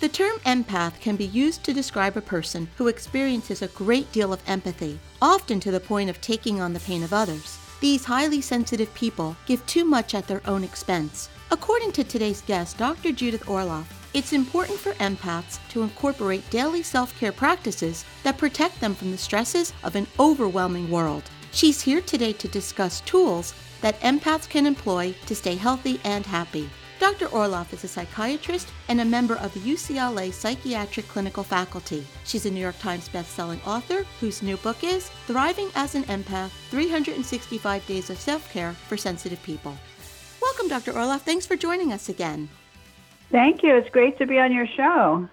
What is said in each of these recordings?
The term empath can be used to describe a person who experiences a great deal of empathy, often to the point of taking on the pain of others. These highly sensitive people give too much at their own expense. According to today's guest, Dr. Judith Orloff, it's important for empaths to incorporate daily self care practices that protect them from the stresses of an overwhelming world. She's here today to discuss tools that empaths can employ to stay healthy and happy. Dr. Orloff is a psychiatrist and a member of the UCLA Psychiatric Clinical Faculty. She's a New York Times bestselling author whose new book is Thriving as an Empath 365 Days of Self Care for Sensitive People. Welcome, Dr. Orloff. Thanks for joining us again. Thank you. It's great to be on your show.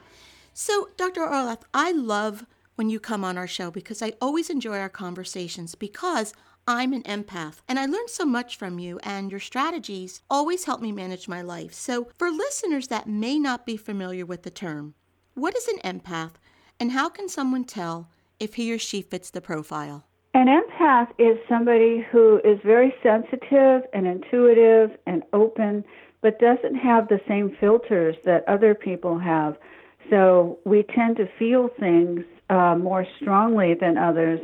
So, Dr. Orloff, I love when you come on our show because I always enjoy our conversations because I'm an empath, and I learned so much from you, and your strategies always help me manage my life. So, for listeners that may not be familiar with the term, what is an empath, and how can someone tell if he or she fits the profile? An empath is somebody who is very sensitive and intuitive and open, but doesn't have the same filters that other people have. So we tend to feel things uh, more strongly than others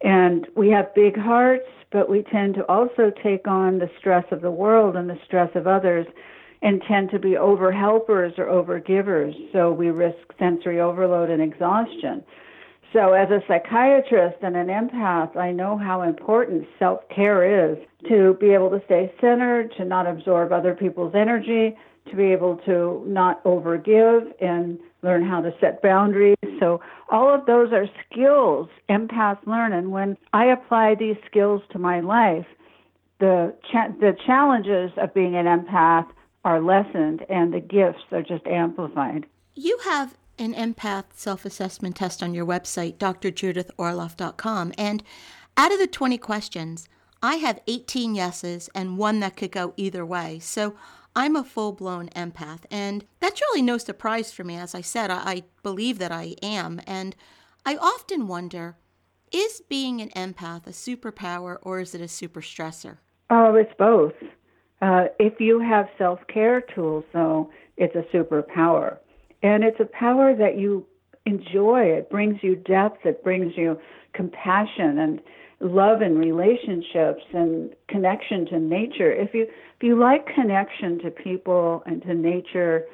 and we have big hearts, but we tend to also take on the stress of the world and the stress of others and tend to be over helpers or over givers. So we risk sensory overload and exhaustion. So, as a psychiatrist and an empath, I know how important self care is to be able to stay centered, to not absorb other people's energy, to be able to not overgive and learn how to set boundaries. So all of those are skills empaths learn. And when I apply these skills to my life, the cha- the challenges of being an empath are lessened and the gifts are just amplified. You have an empath self-assessment test on your website, drjudithorloff.com, and out of the 20 questions, I have 18 yeses and one that could go either way. So I'm a full blown empath, and that's really no surprise for me. As I said, I, I believe that I am, and I often wonder is being an empath a superpower or is it a super stressor? Oh, it's both. Uh, if you have self care tools, though, it's a superpower. And it's a power that you enjoy. It brings you depth, it brings you compassion and love and relationships and connection to nature. If you if you like connection to people and to nature,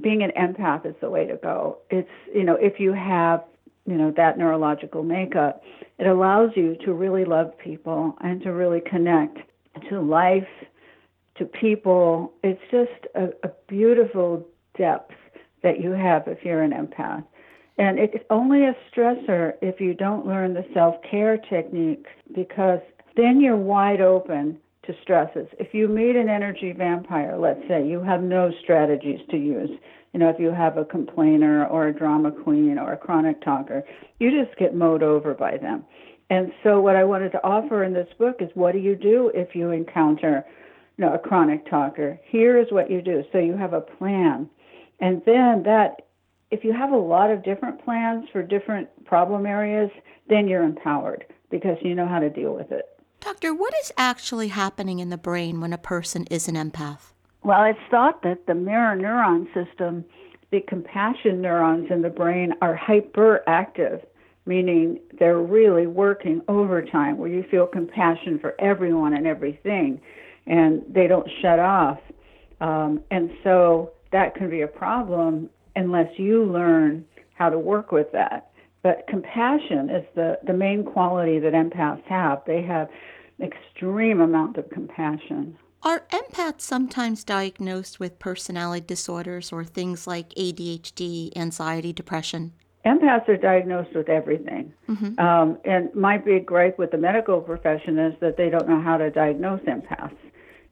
being an empath is the way to go. It's, you know, if you have, you know, that neurological makeup, it allows you to really love people and to really connect to life, to people. It's just a, a beautiful depth that you have if you're an empath. And it's only a stressor if you don't learn the self care techniques because then you're wide open to stresses. If you meet an energy vampire, let's say, you have no strategies to use. You know, if you have a complainer or a drama queen or a chronic talker, you just get mowed over by them. And so, what I wanted to offer in this book is what do you do if you encounter you know, a chronic talker? Here is what you do. So, you have a plan. And then that, if you have a lot of different plans for different problem areas, then you're empowered because you know how to deal with it. Doctor, what is actually happening in the brain when a person is an empath? Well, it's thought that the mirror neuron system, the compassion neurons in the brain, are hyperactive, meaning they're really working overtime where you feel compassion for everyone and everything, and they don't shut off. Um, and so that can be a problem unless you learn how to work with that. But compassion is the, the main quality that empaths have. They have extreme amount of compassion. Are empaths sometimes diagnosed with personality disorders or things like ADHD, anxiety, depression? Empaths are diagnosed with everything. Mm-hmm. Um, and my big gripe with the medical profession is that they don't know how to diagnose empaths.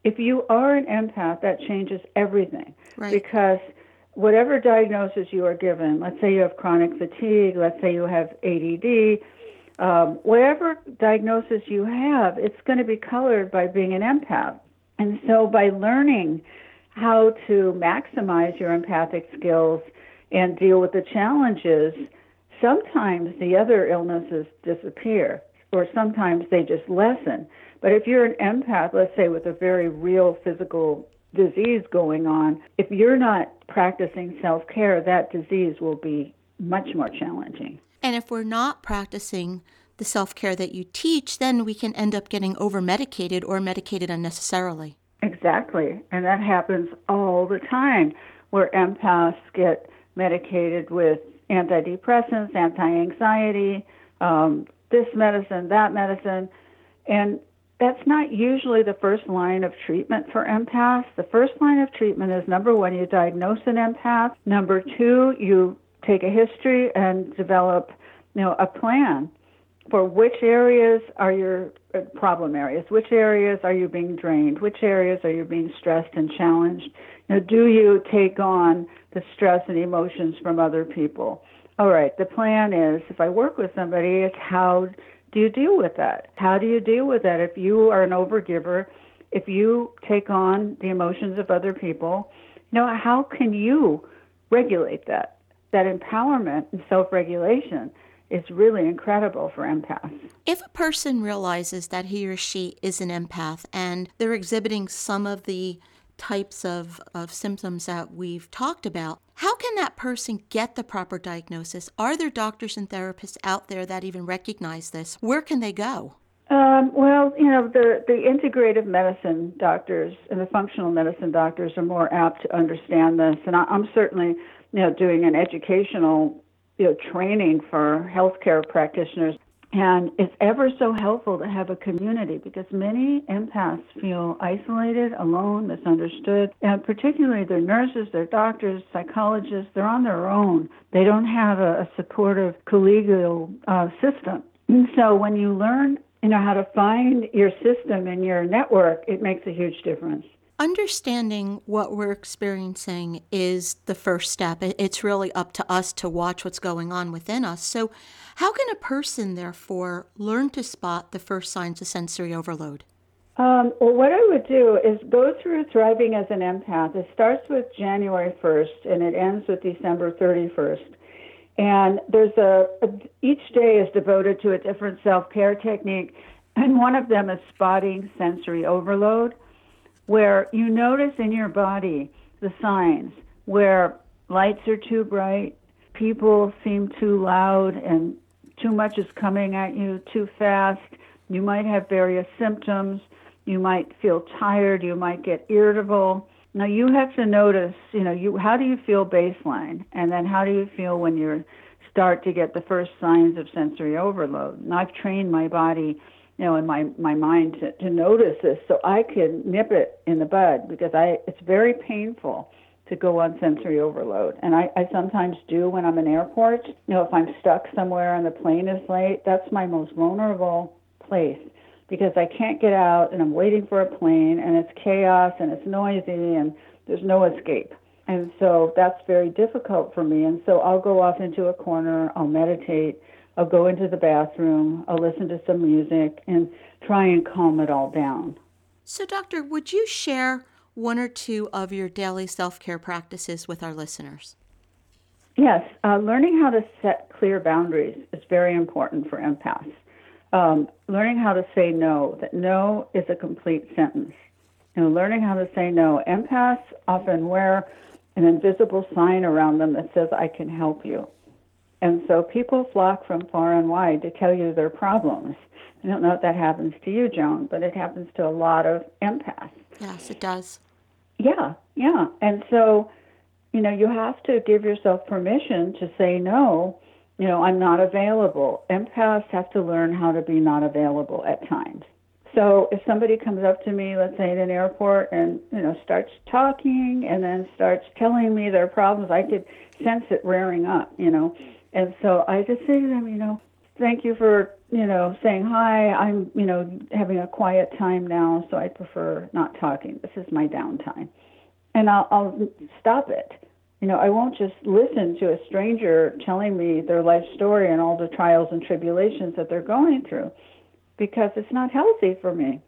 If you are an empath, that changes everything. Right. Because whatever diagnosis you are given, let's say you have chronic fatigue, let's say you have ADD, um, whatever diagnosis you have, it's going to be colored by being an empath. And so by learning how to maximize your empathic skills and deal with the challenges, sometimes the other illnesses disappear or sometimes they just lessen. But if you're an empath, let's say with a very real physical disease going on, if you're not practicing self care, that disease will be much more challenging. And if we're not practicing the self care that you teach, then we can end up getting over medicated or medicated unnecessarily. Exactly. And that happens all the time where empaths get medicated with antidepressants, anti anxiety, um, this medicine, that medicine. And that's not usually the first line of treatment for empaths. The first line of treatment is number one, you diagnose an empath. Number two, you take a history and develop, you know, a plan for which areas are your uh, problem areas, which areas are you being drained, which areas are you being stressed and challenged. You know, do you take on the stress and emotions from other people? All right, the plan is if I work with somebody, it's how do you deal with that? How do you deal with that if you are an overgiver? If you take on the emotions of other people, you know, how can you regulate that? that empowerment and self regulation is really incredible for empaths. If a person realizes that he or she is an empath and they're exhibiting some of the types of, of symptoms that we've talked about, how can that person get the proper diagnosis? Are there doctors and therapists out there that even recognize this? Where can they go? Um, well, you know, the, the integrative medicine doctors and the functional medicine doctors are more apt to understand this. And I, I'm certainly you know, doing an educational you know, training for healthcare practitioners. And it's ever so helpful to have a community because many empaths feel isolated, alone, misunderstood, and particularly their nurses, their doctors, psychologists, they're on their own. They don't have a, a supportive collegial uh, system. And so when you learn, you know, how to find your system and your network, it makes a huge difference understanding what we're experiencing is the first step. It's really up to us to watch what's going on within us. So, how can a person, therefore, learn to spot the first signs of sensory overload? Um, well, what I would do is go through Thriving as an Empath. It starts with January 1st and it ends with December 31st. And there's a, a each day is devoted to a different self care technique, and one of them is spotting sensory overload where you notice in your body the signs where lights are too bright, people seem too loud, and too much is coming at you too fast. You might have various symptoms. You might feel tired. You might get irritable. Now you have to notice, you know, you how do you feel baseline, and then how do you feel when you start to get the first signs of sensory overload. And I've trained my body you know, in my my mind to, to notice this, so I can nip it in the bud because I it's very painful to go on sensory overload, and I, I sometimes do when I'm in airports. You know, if I'm stuck somewhere and the plane is late, that's my most vulnerable place because I can't get out and I'm waiting for a plane and it's chaos and it's noisy and there's no escape. And so that's very difficult for me. And so I'll go off into a corner, I'll meditate, I'll go into the bathroom, I'll listen to some music, and try and calm it all down. So, Doctor, would you share one or two of your daily self care practices with our listeners? Yes, uh, learning how to set clear boundaries is very important for empaths. Um, learning how to say no, that no is a complete sentence. Know, learning how to say no. Empaths often wear an invisible sign around them that says, I can help you. And so people flock from far and wide to tell you their problems. I don't know if that happens to you, Joan, but it happens to a lot of empaths. Yes, it does. Yeah, yeah. And so, you know, you have to give yourself permission to say no you know, I'm not available. Empaths have to learn how to be not available at times. So if somebody comes up to me, let's say in an airport, and you know starts talking and then starts telling me their problems, I could sense it rearing up, you know. And so I just say to them, you know, thank you for you know saying hi. I'm you know having a quiet time now, so I prefer not talking. This is my downtime, and I'll, I'll stop it. You know, I won't just listen to a stranger telling me their life story and all the trials and tribulations that they're going through because it's not healthy for me.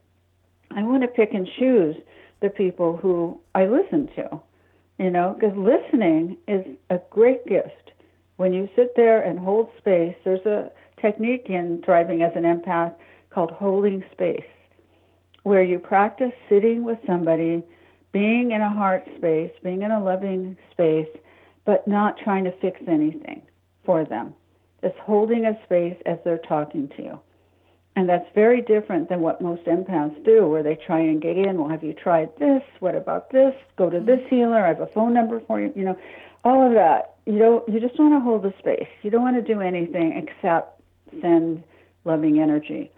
I want to pick and choose the people who I listen to, you know, because listening is a great gift. When you sit there and hold space, there's a technique in thriving as an empath called holding space, where you practice sitting with somebody, being in a heart space, being in a loving space, but not trying to fix anything for them. Just holding a space as they're talking to you. And that's very different than what most empaths do, where they try and get in. Well, have you tried this? What about this? Go to this mm-hmm. healer. I have a phone number for you. You know, all of that. You don't. You just want to hold the space. You don't want to do anything except send loving energy,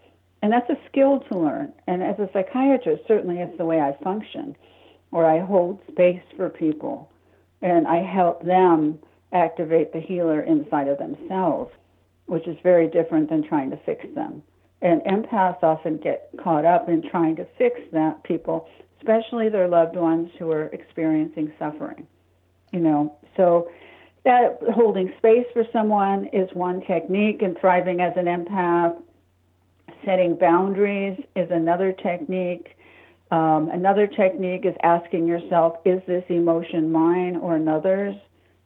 and that's a skill to learn. And as a psychiatrist, certainly it's the way I function, where I hold space for people, and I help them activate the healer inside of themselves, which is very different than trying to fix them. And empaths often get caught up in trying to fix that people, especially their loved ones who are experiencing suffering. You know, so that holding space for someone is one technique, and thriving as an empath. Setting boundaries is another technique. Um, another technique is asking yourself, is this emotion mine or another's?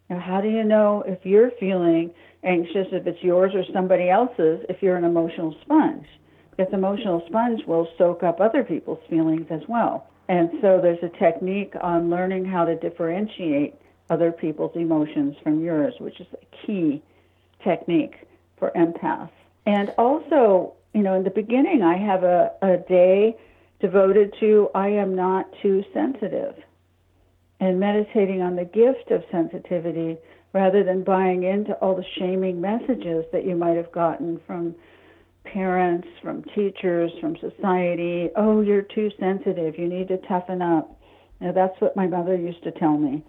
Now, how do you know if you're feeling anxious if it's yours or somebody else's if you're an emotional sponge. Because emotional sponge will soak up other people's feelings as well. And so there's a technique on learning how to differentiate other people's emotions from yours, which is a key technique for empaths. And also, you know, in the beginning, I have a, a day devoted to I am not too sensitive and meditating on the gift of sensitivity rather than buying into all the shaming messages that you might have gotten from parents, from teachers, from society. Oh, you're too sensitive. You need to toughen up. Know, that's what my mother used to tell me.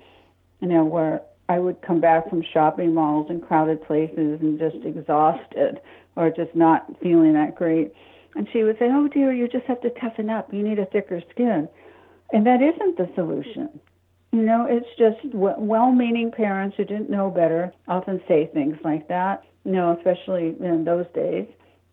You know, where I would come back from shopping malls and crowded places and just exhausted or just not feeling that great. And she would say, Oh, dear, you just have to toughen up. You need a thicker skin. And that isn't the solution. You know, it's just well meaning parents who didn't know better often say things like that, you know, especially in those days.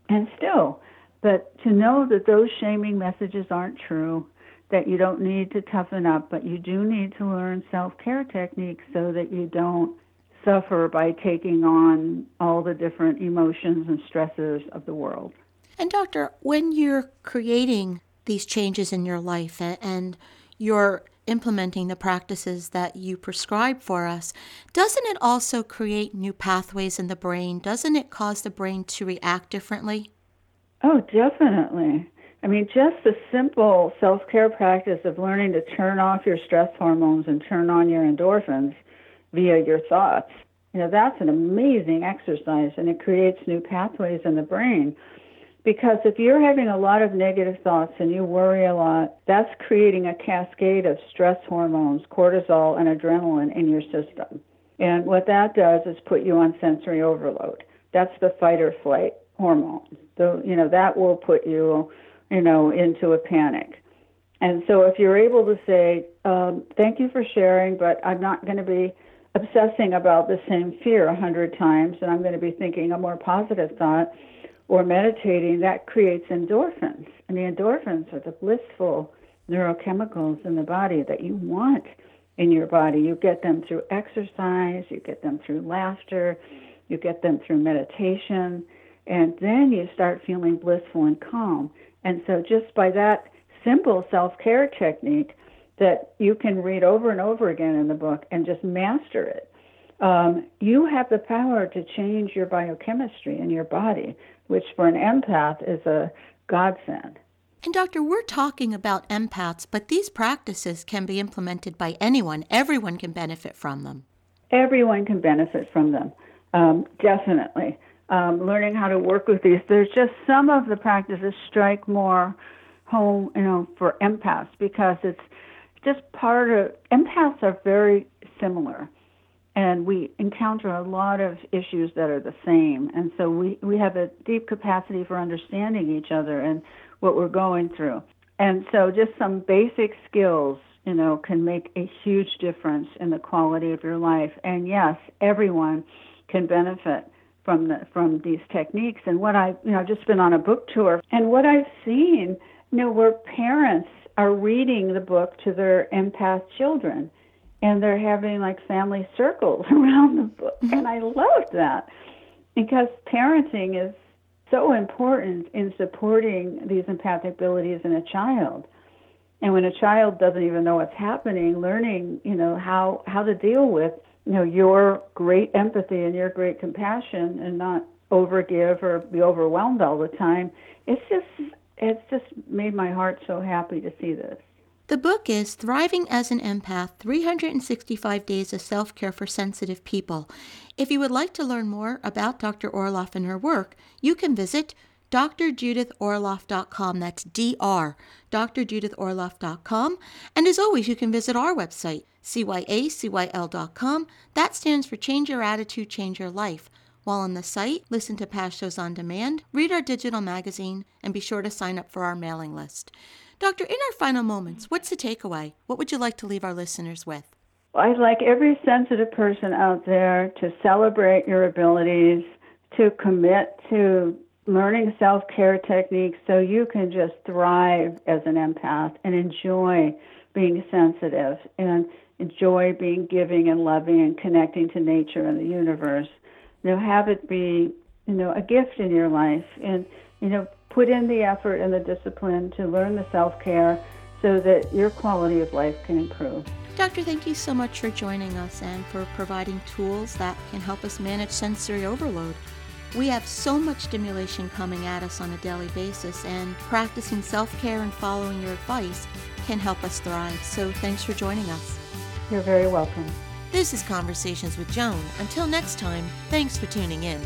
And still, but to know that those shaming messages aren't true, that you don't need to toughen up, but you do need to learn self care techniques so that you don't suffer by taking on all the different emotions and stresses of the world. And, Doctor, when you're creating these changes in your life and you're implementing the practices that you prescribe for us, doesn't it also create new pathways in the brain? Doesn't it cause the brain to react differently? Oh, definitely. I mean, just the simple self care practice of learning to turn off your stress hormones and turn on your endorphins via your thoughts, you know, that's an amazing exercise and it creates new pathways in the brain. Because if you're having a lot of negative thoughts and you worry a lot, that's creating a cascade of stress hormones, cortisol, and adrenaline in your system. And what that does is put you on sensory overload. That's the fight or flight hormone. So, you know, that will put you, you know, into a panic. And so if you're able to say, um, thank you for sharing, but I'm not going to be obsessing about the same fear a hundred times, and I'm going to be thinking a more positive thought or meditating, that creates endorphins. And the endorphins are the blissful neurochemicals in the body that you want in your body. You get them through exercise, you get them through laughter, you get them through meditation, and then you start feeling blissful and calm. And so, just by that simple self care technique that you can read over and over again in the book and just master it, um, you have the power to change your biochemistry in your body which for an empath is a godsend. And, Doctor, we're talking about empaths, but these practices can be implemented by anyone. Everyone can benefit from them. Everyone can benefit from them. Um, definitely. Um, learning how to work with these. There's just some of the practices strike more home, you know, for empaths because it's just part of empaths are very similar. And we encounter a lot of issues that are the same. And so we we have a deep capacity for understanding each other and what we're going through. And so just some basic skills you know can make a huge difference in the quality of your life. And yes everyone can benefit from the from these techniques. And what i you know I've just been on a book tour. And what i've seen you know where parents are reading the book to their empath children and they're having like family circles around the book. Mm-hmm. and i love that because parenting is so important in supporting these empathic abilities in a child. And when a child doesn't even know what's happening learning you know how how to deal with you know your great empathy and your great compassion and not overgive or be overwhelmed all the time it's just it's just made my heart so happy to see this the book is Thriving as an Empath 365 Days of Self Care for Sensitive People. If you would like to learn more about Dr. Orloff and her work, you can visit drjudithorloff.com. That's D-R, drjudithorloff.com. And as always, you can visit our website, cyacyl.com. That stands for Change Your Attitude, Change Your Life. While on the site, listen to past shows on demand, read our digital magazine, and be sure to sign up for our mailing list. Doctor, in our final moments, what's the takeaway? What would you like to leave our listeners with? I'd like every sensitive person out there to celebrate your abilities, to commit to learning self care techniques so you can just thrive as an empath and enjoy being sensitive and enjoy being giving and loving and connecting to nature and the universe. You know, have it be, you know, a gift in your life and, you know, put in the effort and the discipline to learn the self care so that your quality of life can improve. Doctor, thank you so much for joining us and for providing tools that can help us manage sensory overload. We have so much stimulation coming at us on a daily basis, and practicing self care and following your advice can help us thrive. So, thanks for joining us. You're very welcome. This is Conversations with Joan. Until next time, thanks for tuning in.